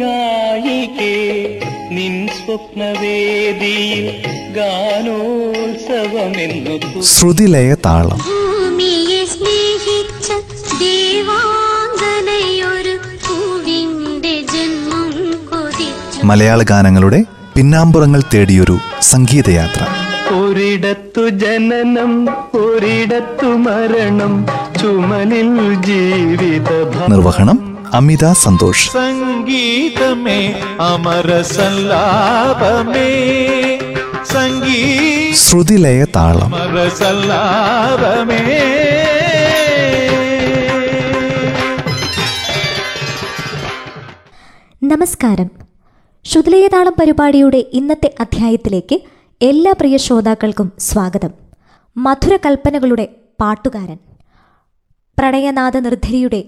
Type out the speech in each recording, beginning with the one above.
ഗായികേ നിൻ സ്വപ്നവേദിയിൽ ഗാനോത്സവമെന്നു ശ്രുതിലയ താളം. ഭൂമിയെ സ്നേഹിച്ച ദേവാംഗനയൊരു പൂവിന്റെ ജന്മം കൊതിച്ചു. മലയാള ഗാനങ്ങളുടെ പിന്നാമ്പുറങ്ങൾ തേടിയൊരു സംഗീതയാത്ര. ഒരിടത്തു ജനനം ഒരിടത്തു മരണം ചുമലിൽ ജീവിത നിർവഹണം അമിത സന്തോഷ്. സംഗീതമേ അമര സല്ലാപമേ. സംഗീത ശ്രുതിലയ താളം. അമര സല്ലാപമേ. നമസ്കാരം. ശുദ്ധലേതാളം പരിപാടിയുടെ ഇന്നത്തെ അധ്യായത്തിലേക്ക് എല്ലാ പ്രിയ ശ്രോതാക്കൾക്കും സ്വാഗതം. മധുര കൽപ്പനകളുടെ പാട്ടുകാരൻ. പ്രണയനാഥ നിർദ്ധരിയുടെ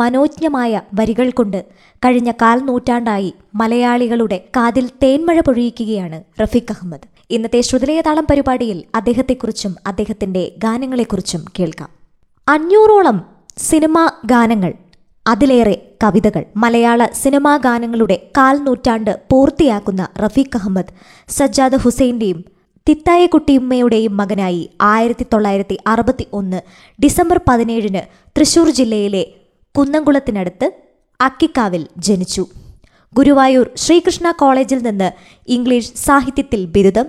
മനോജ്ഞമായ വരികൾ കൊണ്ട് കഴിഞ്ഞ കാൽനൂറ്റാണ്ടായി മലയാളികളുടെ കാതിൽ തേന്മഴ പൊഴിയിക്കുകയാണ് റഫീഖ് അഹമ്മദ്. ഇന്നത്തെ ശ്രുതലയതാളം പരിപാടിയിൽ അദ്ദേഹത്തെക്കുറിച്ചും അദ്ദേഹത്തിന്റെ ഗാനങ്ങളെക്കുറിച്ചും കേൾക്കാം. അഞ്ഞൂറോളം സിനിമാ ഗാനങ്ങൾ അതിലേറെ കവിതകൾ മലയാള സിനിമാ ഗാനങ്ങളുടെ കാൽനൂറ്റാണ്ട് പൂർത്തിയാക്കുന്ന റഫീഖ് അഹമ്മദ് സജ്ജാദ് ഹുസൈന്റെയും തിത്തായ കുട്ടിയുമ്മയുടെയും മകനായി ആയിരത്തി തൊള്ളായിരത്തി അറുപത്തി ഒന്ന് ഡിസംബർ പതിനേഴിന് തൃശൂർ ജില്ലയിലെ കുന്നംകുളത്തിനടുത്ത് അക്കിക്കാവിൽ ജനിച്ചു. ഗുരുവായൂർ ശ്രീകൃഷ്ണ കോളേജിൽ നിന്ന് ഇംഗ്ലീഷ് സാഹിത്യത്തിൽ ബിരുദം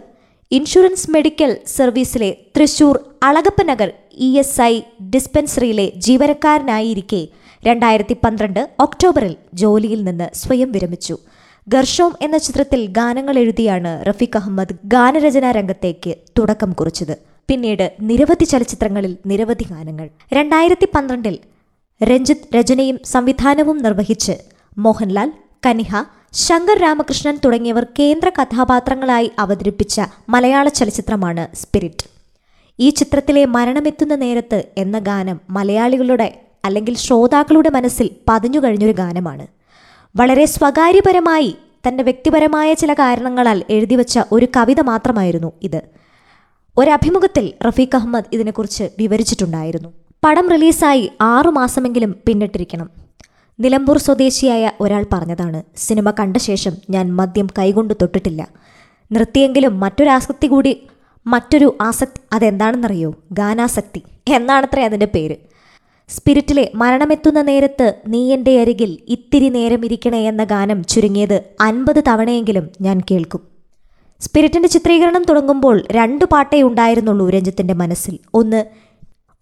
insurance medical സർവീസിലെ Thrissur Alagappanagar E S I ഡിസ്പെൻസറിയിലെ ജീവനക്കാരനായിരിക്കെ രണ്ടായിരത്തി പന്ത്രണ്ട് ഒക്ടോബറിൽ ജോലിയിൽ നിന്ന് സ്വയം വിരമിച്ചു. ഗർഷോം എന്ന ചിത്രത്തിൽ ഗാനങ്ങൾ എഴുതിയാണ് റഫീഖ് അഹമ്മദ് ഗാനരചനാ രംഗത്തേക്ക് തുടക്കം കുറിച്ചത്. പിന്നീട് നിരവധി ചലച്ചിത്രങ്ങളിൽ നിരവധി ഗാനങ്ങൾ. രണ്ടായിരത്തി പന്ത്രണ്ടിൽ രഞ്ജിത്ത് രചനയും സംവിധാനവും നിർവഹിച്ച് മോഹൻലാൽ കനിഹ ശങ്കർ രാമകൃഷ്ണൻ തുടങ്ങിയവർ കേന്ദ്ര കഥാപാത്രങ്ങളായി അവതരിപ്പിച്ച മലയാള ചലച്ചിത്രമാണ് സ്പിരിറ്റ്. ഈ ചിത്രത്തിലെ മരണമെത്തുന്ന നേരത്ത് എന്ന ഗാനം മലയാളികളുടെ അല്ലെങ്കിൽ ശ്രോതാക്കളുടെ മനസ്സിൽ പതിഞ്ഞു കഴിഞ്ഞൊരു ഗാനമാണ്. വളരെ സ്വകാര്യപരമായി തന്റെ വ്യക്തിപരമായ ചില കാരണങ്ങളാൽ എഴുതിവെച്ച ഒരു കവിത മാത്രമായിരുന്നു ഇത്. ഒരഭിമുഖത്തിൽ റഫീഖ് അഹമ്മദ് ഇതിനെക്കുറിച്ച് വിവരിച്ചിട്ടുണ്ടായിരുന്നു. പടം റിലീസായി ആറു മാസമെങ്കിലും പിന്നിട്ടിരിക്കണം. നിലമ്പൂർ സ്വദേശിയായ ഒരാൾ പറഞ്ഞതാണ് സിനിമ കണ്ട ശേഷം ഞാൻ മദ്യം കൈകൊണ്ട് തൊട്ടിട്ടില്ല. നിർത്തിയെങ്കിലും മറ്റൊരാസക്തി കൂടി മറ്റൊരു ആസക്തി അതെന്താണെന്നറിയോ? ഗാനാസക്തി. എന്നാണത്രേ അതിന്റെ പേര്. സ്പിരിറ്റിലെ മരണമെത്തുന്ന നേരത്ത് നീ എന്റെ അരികിൽ ഇത്തിരി നേരം ഇരിക്കണേ എന്ന ഗാനം ചുരുങ്ങിയത് അൻപത് തവണയെങ്കിലും ഞാൻ കേൾക്കും. സ്പിരിറ്റിന്റെ ചിത്രീകരണം തുടങ്ങുമ്പോൾ രണ്ട് പാട്ടേ ഉണ്ടായിരുന്നുള്ളൂ രഞ്ജിത്തിന്റെ മനസ്സിൽ. ഒന്ന്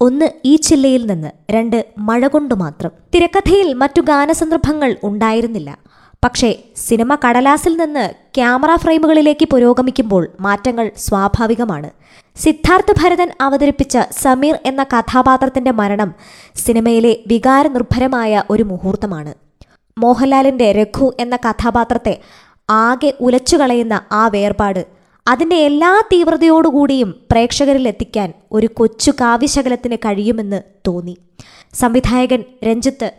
ഒന്ന് ഈ ചില്ലയിൽ നിന്ന് രണ്ട് മഴ കൊണ്ട് മാത്രം. തിരക്കഥയിൽ മറ്റു ഗാനസന്ദർഭങ്ങൾ ഉണ്ടായിരുന്നില്ല. പക്ഷേ സിനിമ കടലാസിൽ നിന്ന് ക്യാമറ ഫ്രെയിമുകളിലേക്ക് പുരോഗമിക്കുമ്പോൾ മാറ്റങ്ങൾ സ്വാഭാവികമാണ്. സിദ്ധാർത്ഥ ഭരതൻ അവതരിപ്പിച്ച സമീർ എന്ന കഥാപാത്രത്തിന്റെ മരണം സിനിമയിലെ വികാരനിർഭരമായ ഒരു മുഹൂർത്തമാണ്. മോഹൻലാലിന്റെ രഘു എന്ന കഥാപാത്രത്തെ ആകെ ഉലച്ചുകളയുന്ന ആ വേർപാട് അതിന്റെ എല്ലാ തീവ്രതയോടുകൂടിയും പ്രേക്ഷകരിൽ എത്തിക്കാൻ ഒരു കൊച്ചു കാവ്യശകലത്തിന് കഴിയുമെന്ന് തോന്നി. സംവിധായകൻ രഞ്ജിത്ത്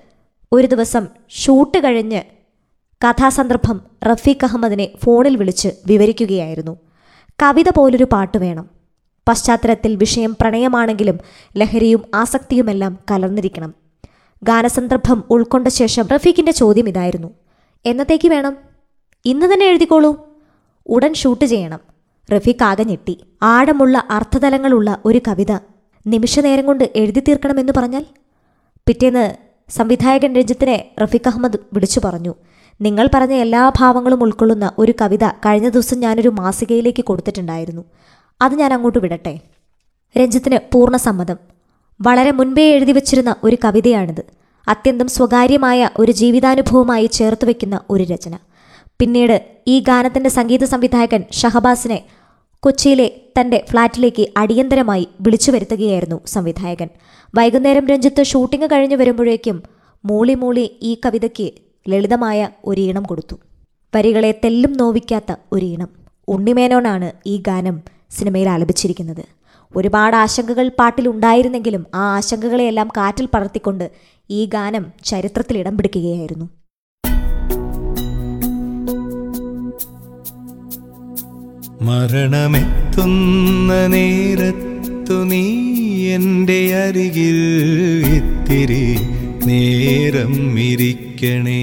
ഒരു ദിവസം ഷൂട്ട് കഴിഞ്ഞ് കഥാസന്ദർഭം റഫീഖ് അഹമ്മദിനെ ഫോണിൽ വിളിച്ച് വിവരിക്കുകയായിരുന്നു. കവിത പോലൊരു പാട്ട് വേണം. പശ്ചാത്തലത്തിൽ വിഷയം പ്രണയമാണെങ്കിലും ലഹരിയും ആസക്തിയുമെല്ലാം കലർന്നിരിക്കണം. ഗാനസന്ദർഭം ഉൾക്കൊണ്ട ശേഷം റഫീഖിന്റെ ചോദ്യം ഇതായിരുന്നു. എന്നത്തേക്ക് വേണം? ഇന്ന് തന്നെ എഴുതിക്കോളൂ. ഉടൻ ഷൂട്ട് ചെയ്യണം. റഫീഖ് ആകെ ഞെട്ടി. ആഴമുള്ള അർത്ഥതലങ്ങളുള്ള ഒരു കവിത നിമിഷനേരം കൊണ്ട് എഴുതി തീർക്കണമെന്ന് പറഞ്ഞാൽ? പിറ്റേന്ന് സംവിധായകൻ രഞ്ജിത്തിനെ റഫീഖ് അഹമ്മദ് വിളിച്ചു പറഞ്ഞു. നിങ്ങൾ പറഞ്ഞ എല്ലാ ഭാവങ്ങളും ഉൾക്കൊള്ളുന്ന ഒരു കവിത കഴിഞ്ഞ ദിവസം ഞാനൊരു മാസികയിലേക്ക് കൊടുത്തിട്ടുണ്ടായിരുന്നു. അത് ഞാൻ അങ്ങോട്ട് വിടട്ടെ രഞ്ജിത്തിന് പൂർണ സമ്മതം. വളരെ മുൻപേ എഴുതി വച്ചിരുന്ന ഒരു കവിതയാണിത്. അത്യന്തം സ്വകാര്യമായ ഒരു ജീവിതാനുഭവമായി ചേർത്ത് വയ്ക്കുന്ന ഒരു രചന. പിന്നീട് ഈ ഗാനത്തിന്റെ സംഗീത സംവിധായകൻ ഷഹബാസിനെ കൊച്ചിയിലെ തന്റെ ഫ്ളാറ്റിലേക്ക് അടിയന്തരമായി വിളിച്ചു വരുത്തുകയായിരുന്നു സംവിധായകൻ. വൈകുന്നേരം രഞ്ജിത്ത് ഷൂട്ടിംഗ് കഴിഞ്ഞു വരുമ്പോഴേക്കും മൂളി മൂളി ഈ കവിതയ്ക്ക് ലളിതമായ ഒരീണം കൊടുത്തു. വരികളെ തെല്ലും നോവിക്കാത്ത ഒരീണം ഉണ്ണിമേനോനാണ് ഈ ഗാനം സിനിമയിൽ ആലപിച്ചിരിക്കുന്നത്. ഒരുപാട് ആശങ്കകൾ പാട്ടിലുണ്ടായിരുന്നെങ്കിലും ആ ആശങ്കകളെയെല്ലാം കാറ്റിൽ പടർത്തിക്കൊണ്ട് ഈ ഗാനം ചരിത്രത്തിൽ ഇടം പിടിക്കുകയായിരുന്നു. മരണമെത്തുന്ന നേരത്തു നീ എന്റെ അരികിൽ ഇത്തിരി നേരം ഇരിക്കണേ.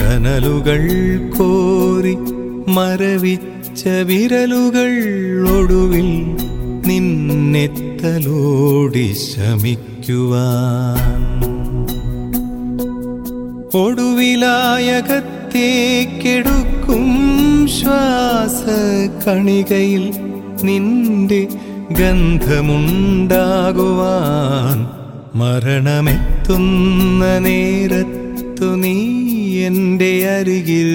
കനലുകൾ കോരി മരവിച്ച വിരലുകൾ ഒടുവിൽ നിന്നെത്തലോടി ശമിക്കുവാൻ. ഒടുവിലായകത്തേക്കെടുക്കും ശ്വാസ കണികയിൽ നിന്റെ ഗന്ധമുണ്ടാകുവാൻ മരണമെത്തുന്ന നേരത്തു നീ എന്റെ അരികിൽ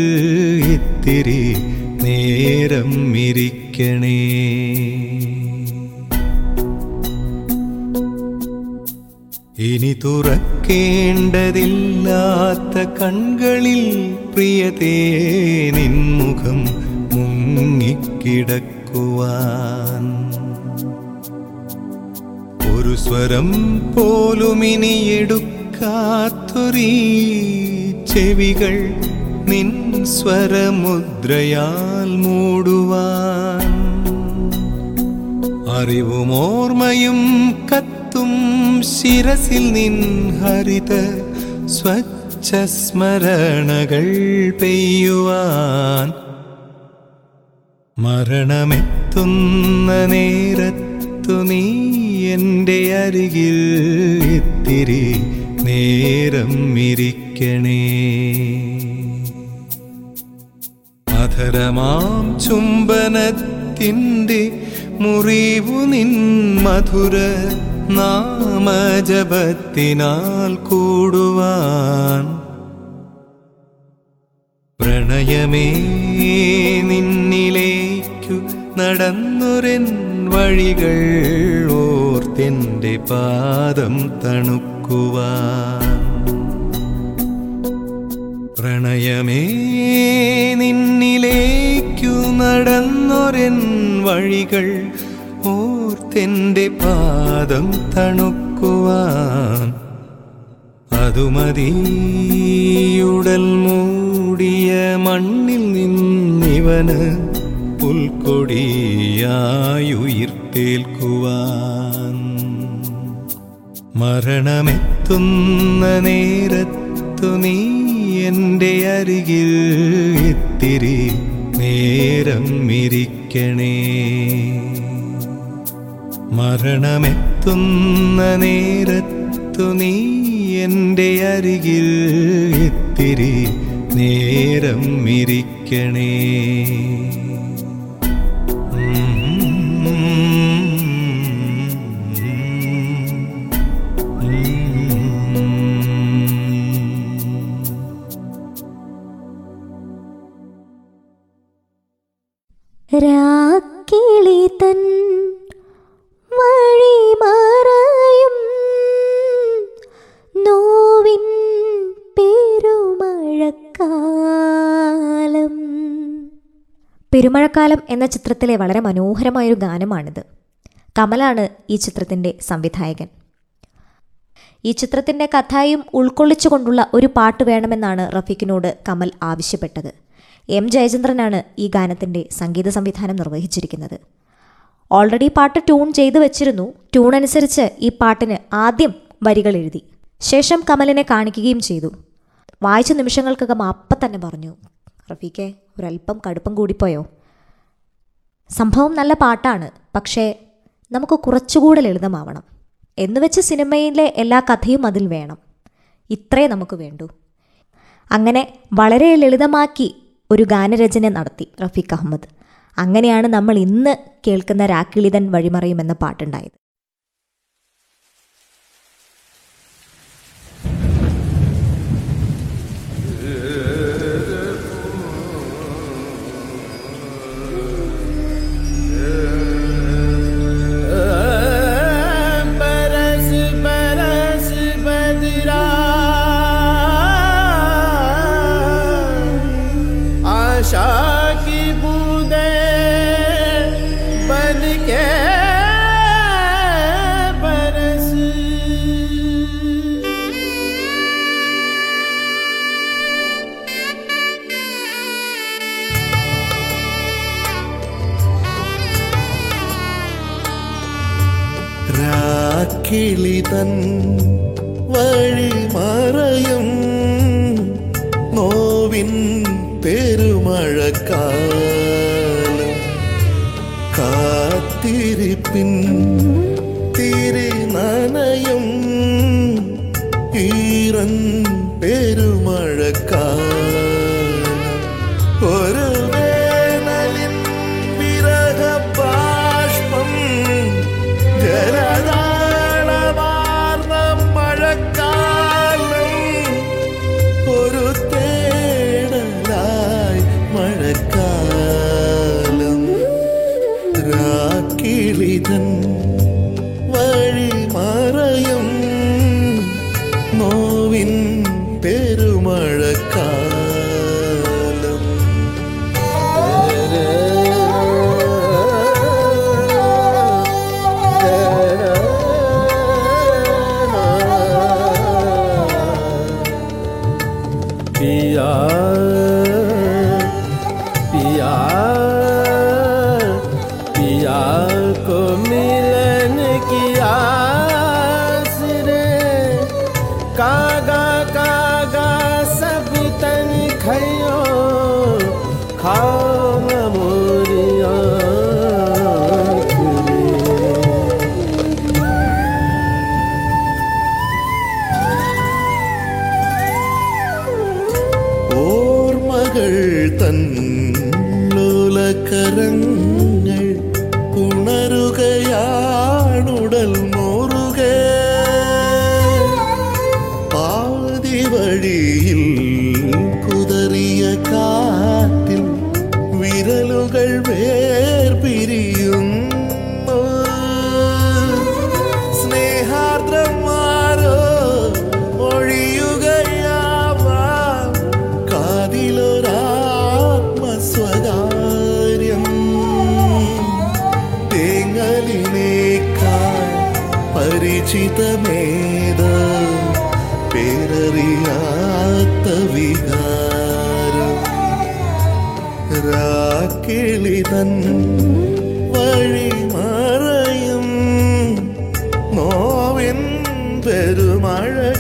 ഇത്തിരി നേരം ഇരിക്കണേ. ഇനി തുറക്കേണ്ടതില്ലാത്ത കൺകളിൽ പ്രിയതേ നിൻമുഖം മുങ്ങിക്കിടക്കുവാൻ. ഒരു സ്വരം പോലും ഇനി എടുക്കാത്തൊരീ ചെവികൾ നിൻ സ്വരമുദ്രയാൽ മൂടുവാൻ. അറിവും ഓർമ്മയും കത്തും ശിരസിൽ നിൻ ഹരിത സ്വച്ഛ സ്മരണകൾ പെയ്യുവാൻ മരണമെത്തുന്ന നേരത്തു നീ എന്റെ അരികിൽ എത്തിരി നേരം ഇരിക്കണേ. അധരമാം ചുംബനത്തിന്റെ മുറിവു നിൻ മധുര നാമജപത്തിനാൽ കൂടുവാൻ. പ്രണയമേ നിന്നിലേക്കു നടന്നുരൻ വഴികൾ ഓർത്തെന്റെ പാദം തണുക്കുവാൻ. പ്രണയമേ നിന്നിലേക്കു നടന്നൊരൻ വഴികൾ ഓർത്തെന്റെ പാദം തണുക്കുവാൻ അതുമതിയുടൽ മൂടിയ മണ്ണിൽ നിന്നിവന് പുൽക്കൊടിയായുയിർത്തേൽക്കുവാൻ. മരണമെത്തുന്ന നേരത്തു നീ എന്റെ അരികിൽ ഇത്തിരി നേരം ഇരിക്കണേ. മരണമെത്തുന്ന നേരത്തു നീ എന്റെ അരികിൽ എത്തിരി നേരം ഇരിക്കണേ. പെരുമഴക്കാലം എന്ന ചിത്രത്തിലെ വളരെ മനോഹരമായൊരു ഗാനമാണിത്. കമലാണ് ഈ ചിത്രത്തിന്റെ സംവിധായകൻ. ഈ ചിത്രത്തിന്റെ കഥയും ഉൾക്കൊള്ളിച്ചുകൊണ്ടുള്ള ഒരു പാട്ട് വേണമെന്നാണ് റഫീഖിനോട് കമൽ ആവശ്യപ്പെട്ടത്. എം ജയചന്ദ്രനാണ് ഈ ഗാനത്തിന്റെ സംഗീത സംവിധാനം നിർവഹിച്ചിരിക്കുന്നത്. ഓൾറെഡി പാട്ട് ട്യൂൺ ചെയ്തു വെച്ചിരുന്നു. ട്യൂൺ അനുസരിച്ച് ഈ പാട്ടിന് ആദ്യം വരികൾ എഴുതി. ശേഷം കമലിനെ കാണിക്കുകയും ചെയ്തു. വായിച്ച നിമിഷങ്ങൾക്കകം അപ്പം തന്നെ പറഞ്ഞു. റഫീഖെ ഒരല്പം കടുപ്പം കൂടിപ്പോയോ? സംഭവം നല്ല പാട്ടാണ് പക്ഷേ നമുക്ക് കുറച്ചുകൂടെ ലളിതമാവണം. എന്നുവെച്ച് സിനിമയിലെ എല്ലാ കഥയും അതിൽ വേണം. ഇത്രേ നമുക്ക് വേണ്ടൂ. അങ്ങനെ വളരെ ലളിതമാക്കി ഒരു ഗാനരചന നടത്തി റഫീഖ് അഹമ്മദ്. അങ്ങനെയാണ് നമ്മൾ ഇന്ന് കേൾക്കുന്ന രാക്കിളിതൻ വഴിമറയും എന്ന പാട്ടുണ്ടായത്. രാക്കിളി തൻ വഴി മറയും നോവിൻ പെരുമഴക്കാലം കാത്തിരിപ്പിൻ തൻ ലോലകരങ്ങൾ രാക്കിളിതൻ വഴി മറയും നോവിൻ പെരുമഴക്കാലം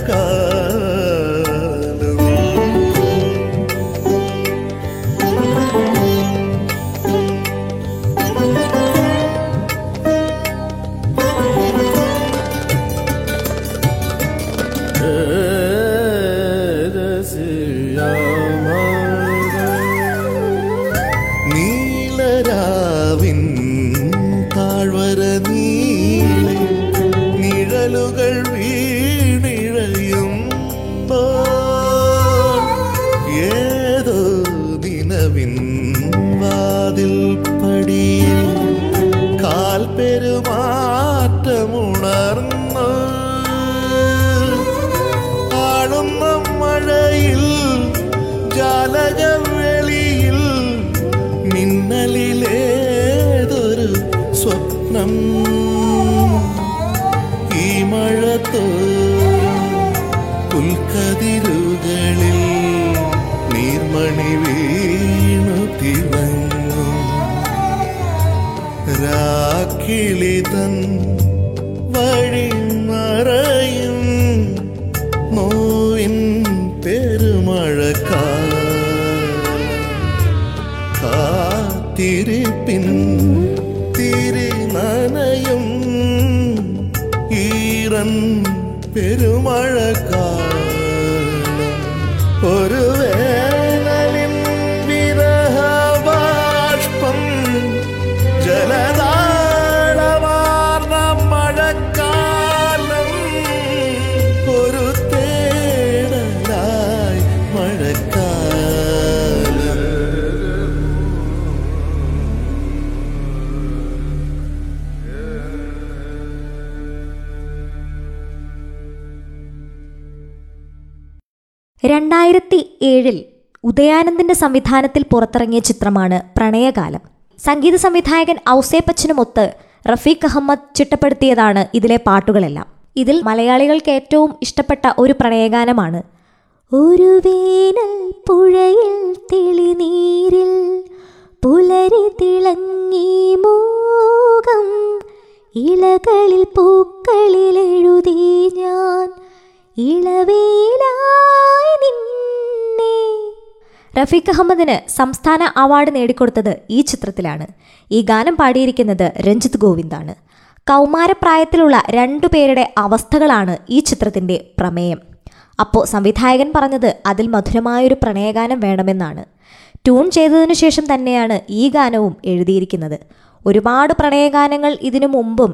പെരുമാറ്റമുണർന്നു ആടുന്ന മഴയിൽ ജാലകവെളിയിൽ മിന്നലിലേതൊരു സ്വപ്നം. ഈ മഴത്തോ പുൽക്കതിരുകളിൽ നീർമണി വീണു തിളങ്ങും. രാക്കിളിതൻ വഴി മറയും നോവിൻ പെരുമഴക്കാലം കാത്തിരിപ്പിൻ തിരി നനയും ഈറൻ പെരുമഴക്കാലം ഉദയാനന്ദിന്റെ സംവിധാനത്തിൽ പുറത്തിറങ്ങിയ ചിത്രമാണ് പ്രണയകാലം. സംഗീത സംവിധായകൻ ഔസേപ്പച്ചനുമൊത്ത് റഫീഖ് അഹമ്മദ് ചിട്ടപ്പെടുത്തിയതാണ് ഇതിലെ പാട്ടുകളെല്ലാം. ഇതിൽ മലയാളികൾക്ക് ഏറ്റവും ഇഷ്ടപ്പെട്ട ഒരു പ്രണയഗാനമാണ് ഒരു വേനൽ പുഴയിൽ തെളിനീരിൽ പുലരി തിളങ്ങി മോകം ഇലകളിൽ പൂക്കളിൽ റഫീഖ് അഹമ്മദിന് സംസ്ഥാന അവാർഡ് നേടിക്കൊടുത്തത് ഈ ചിത്രത്തിലാണ്. ഈ ഗാനം പാടിയിരിക്കുന്നത് രഞ്ജിത്ത് ഗോവിന്ദാണ്. കൗമാരപ്രായത്തിലുള്ള രണ്ടു പേരുടെ അവസ്ഥകളാണ് ഈ ചിത്രത്തിന്റെ പ്രമേയം. അപ്പോൾ സംവിധായകൻ പറഞ്ഞത് അതിൽ മധുരമായൊരു പ്രണയഗാനം വേണമെന്നാണ്. ട്യൂൺ ചെയ്തതിനു ശേഷം തന്നെയാണ് ഈ ഗാനവും എഴുതിയിരിക്കുന്നത്. ഒരുപാട് പ്രണയഗാനങ്ങൾ ഇതിനു മുമ്പും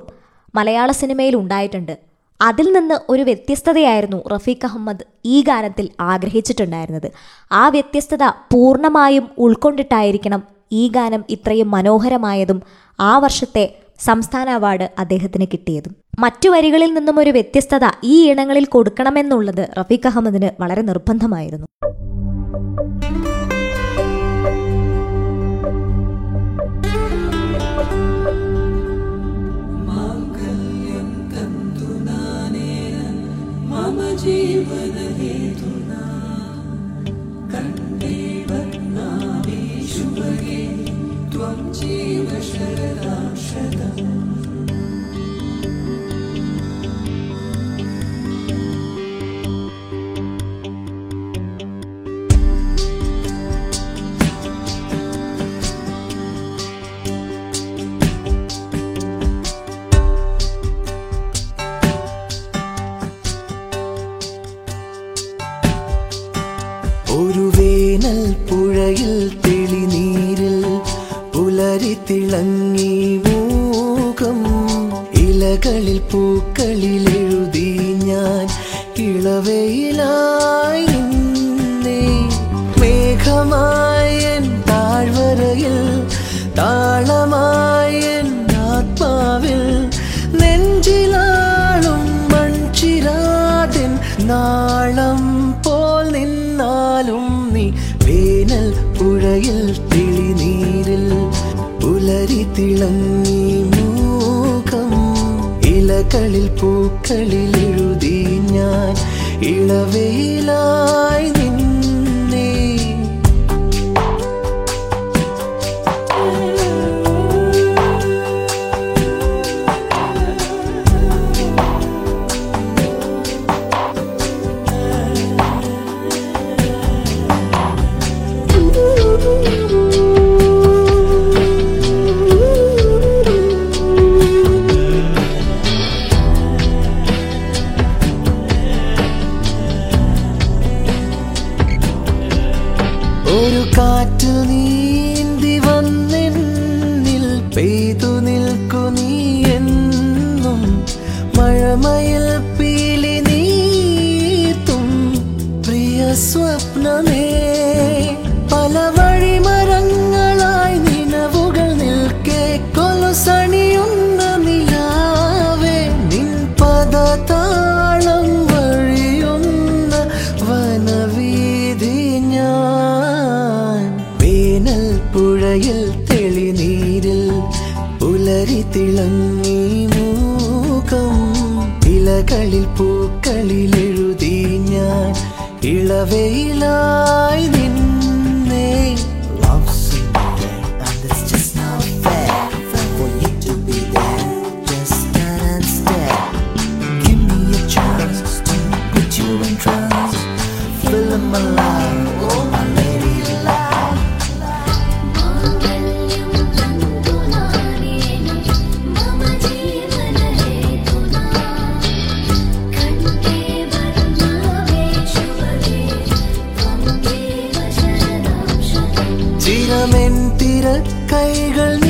മലയാള സിനിമയിൽ ഉണ്ടായിട്ടുണ്ട്. അതിൽ നിന്ന് ഒരു വ്യത്യസ്തതയായിരുന്നു റഫീഖ് അഹമ്മദ് ഈ ഗാനത്തിൽ ആഗ്രഹിച്ചിട്ടുണ്ടായിരുന്നത്. ആ വ്യത്യസ്തത പൂർണമായും ഉൾക്കൊണ്ടിട്ടായിരിക്കണം ഈ ഗാനം ഇത്രയും മനോഹരമായതും ആ വർഷത്തെ സംസ്ഥാന അവാർഡ് അദ്ദേഹത്തിന് കിട്ടിയതും. മറ്റു വരികളിൽ നിന്നും ഒരു വ്യത്യസ്തത ഈ ഇനങ്ങളിൽ കൊടുക്കണമെന്നുള്ളത് റഫീഖ് അഹമ്മദിന് വളരെ നിർബന്ധമായിരുന്നു. जीवन हेतुना कण्ठे बनामेषु भगि त्वम् जीवशरणाश्रतम् ഒരു വേനൽ പുഴയിൽ തെളിനീരിൽ പുലരി തിളങ്ങി മൂകം. ഇലകളിൽ പൂക്കളിൽ എഴുതി ഞാൻ ഇളവയിലായി നിന്നേ. തിളങ്ങി മൂകം. ഇലകളിൽ പൂക്കളിൽ എഴുതി ഞാൻ ഇളവയിലായി പുലരി തിളങ്ങി മൂകം. എഴുതി ഞാൻ ഇളവയിലായി നിന്നേ கைகள்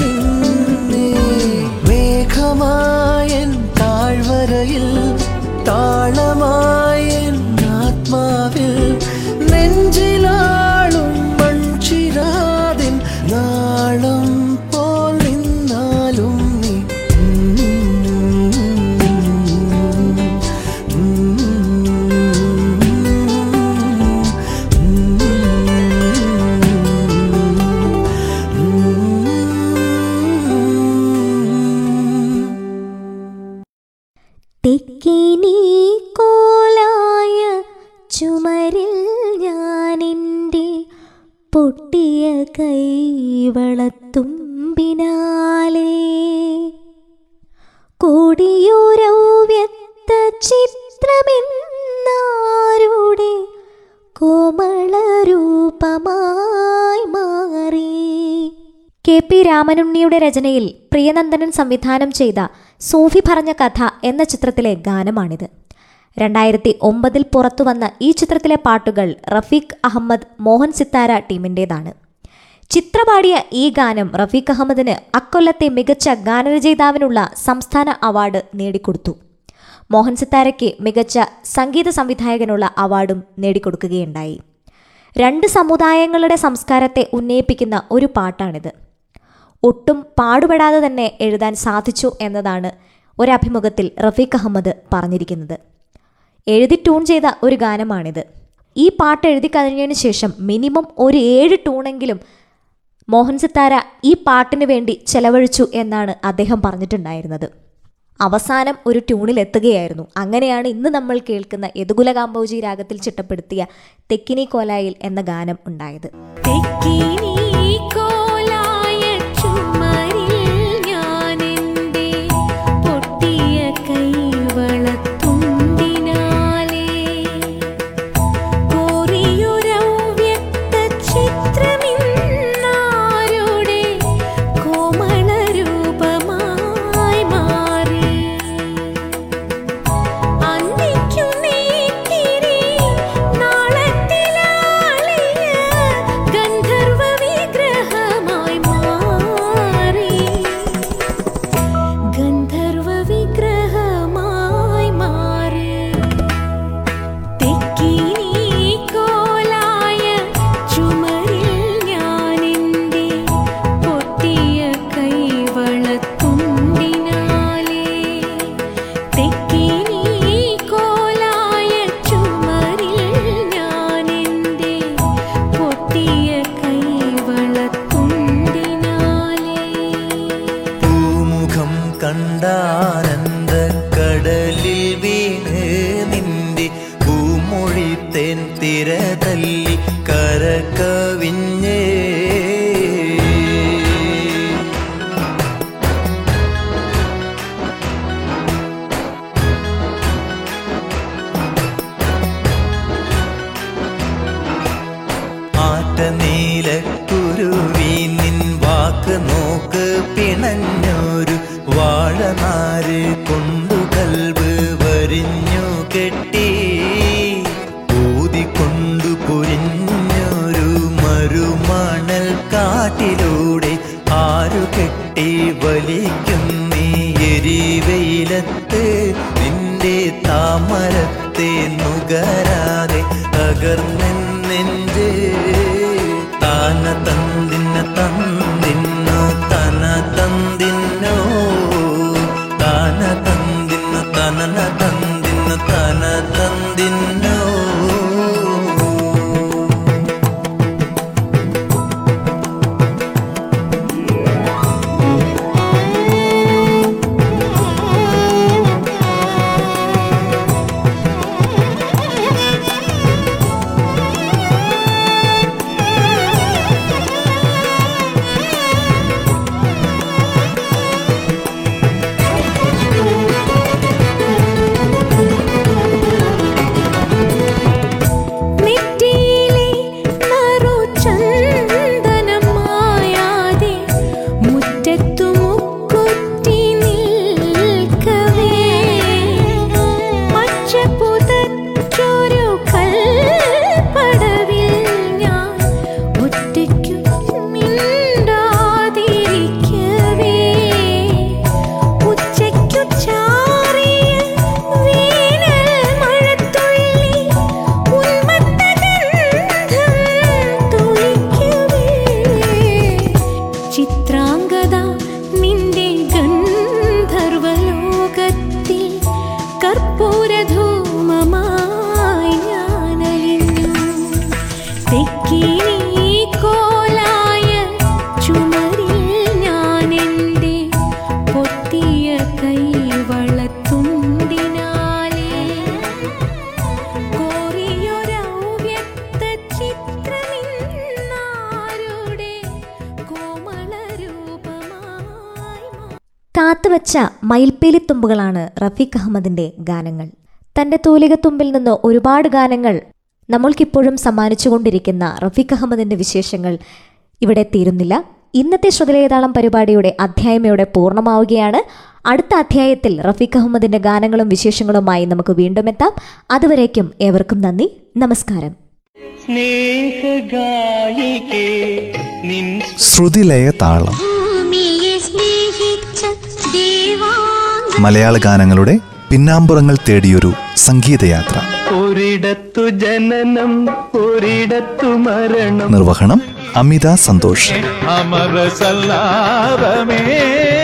നിന്നേ മേഘമായൻ ചിത്രമെന്നാരുടെ കോമളരൂപമായി മാറി. കെ പി രാമനുണ്ണിയുടെ രചനയിൽ പ്രിയനന്ദനൻ സംവിധാനം ചെയ്ത സൂഫി പറഞ്ഞ കഥ എന്ന ചിത്രത്തിലെ ഗാനമാണിത്. രണ്ടായിരത്തി ഒമ്പതിൽ പുറത്തുവന്ന ഈ ചിത്രത്തിലെ പാട്ടുകൾ റഫീഖ് അഹമ്മദ് മോഹൻ സിത്താര ടീമിന്റേതാണ്. ചിത്രപാടിയ ഈ ഗാനം റഫീഖ് അഹമ്മദിന് അക്കൊല്ലത്തെ മികച്ച ഗാനരചയിതാവിനുള്ള സംസ്ഥാന അവാർഡ് നേടിക്കൊടുത്തു. മോഹൻ സിത്താരയ്ക്ക് മികച്ച സംഗീത സംവിധായകനുള്ള അവാർഡും നേടിക്കൊടുക്കുകയുണ്ടായി. രണ്ട് സമുദായങ്ങളുടെ സംസ്കാരത്തെ ഉന്നയിപ്പിക്കുന്ന ഒരു പാട്ടാണിത്. ഒട്ടും പാടുപെടാതെ തന്നെ എഴുതാൻ സാധിച്ചു എന്നതാണ് ഒരഭിമുഖത്തിൽ റഫീഖ് അഹമ്മദ് പറഞ്ഞിരിക്കുന്നത്. എഴുതി ട്യൂൺ ചെയ്ത ഒരു ഗാനമാണിത്. ഈ പാട്ട് എഴുതി കഴിഞ്ഞതിന് ശേഷം മിനിമം ഒരു ഏഴ് ട്യൂണെങ്കിലും മോഹൻ സിത്താര ഈ പാട്ടിന് വേണ്ടി ചെലവഴിച്ചു എന്നാണ് അദ്ദേഹം പറഞ്ഞിട്ടുണ്ടായിരുന്നത്. അവസാനം ഒരു ട്യൂണിൽ എത്തുകയായിരുന്നു. അങ്ങനെയാണ് ഇന്ന് നമ്മൾ കേൾക്കുന്ന യദുകുല കാമ്പോജി രാഗത്തിൽ ചിട്ടപ്പെടുത്തിയ തെക്കിനി കോലായിൽ എന്ന ഗാനം ഉണ്ടായത്. തെക്കിനി দিন ridiculous. നിറച്ച മയിൽപ്പേലിത്തുമ്പുകളാണ് റഫീഖ് അഹമ്മദിന്റെ ഗാനങ്ങൾ. തന്റെ തൂലിക തുമ്പിൽ നിന്ന് ഒരുപാട് ഗാനങ്ങൾ നമ്മൾക്കിപ്പോഴും സമ്മാനിച്ചുകൊണ്ടിരിക്കുന്ന റഫീഖ് അഹമ്മദിന്റെ വിശേഷങ്ങൾ ഇവിടെ തീരുന്നില്ല. ഇന്നത്തെ ശ്രുതലേതാളം പരിപാടിയുടെ അധ്യായം ഇവിടെ പൂർണമാവുകയാണ്. അടുത്ത അധ്യായത്തിൽ റഫീഖ് അഹമ്മദിന്റെ ഗാനങ്ങളും വിശേഷങ്ങളുമായി നമുക്ക് വീണ്ടും എത്താം. അതുവരേക്കും ഏവർക്കും നന്ദി. നമസ്കാരം. ശ്രുതിലയ താളം മലയാള ഗാനങ്ങളുടെ പിന്നാമ്പുറങ്ങൾ തേടിയൊരു സംഗീതയാത്ര. ഒരിടത്തു ജനനം ഒരിടത്തു മരണം. നിർവഹണം അമിത സന്തോഷ്. അമര സല്ലാപമേ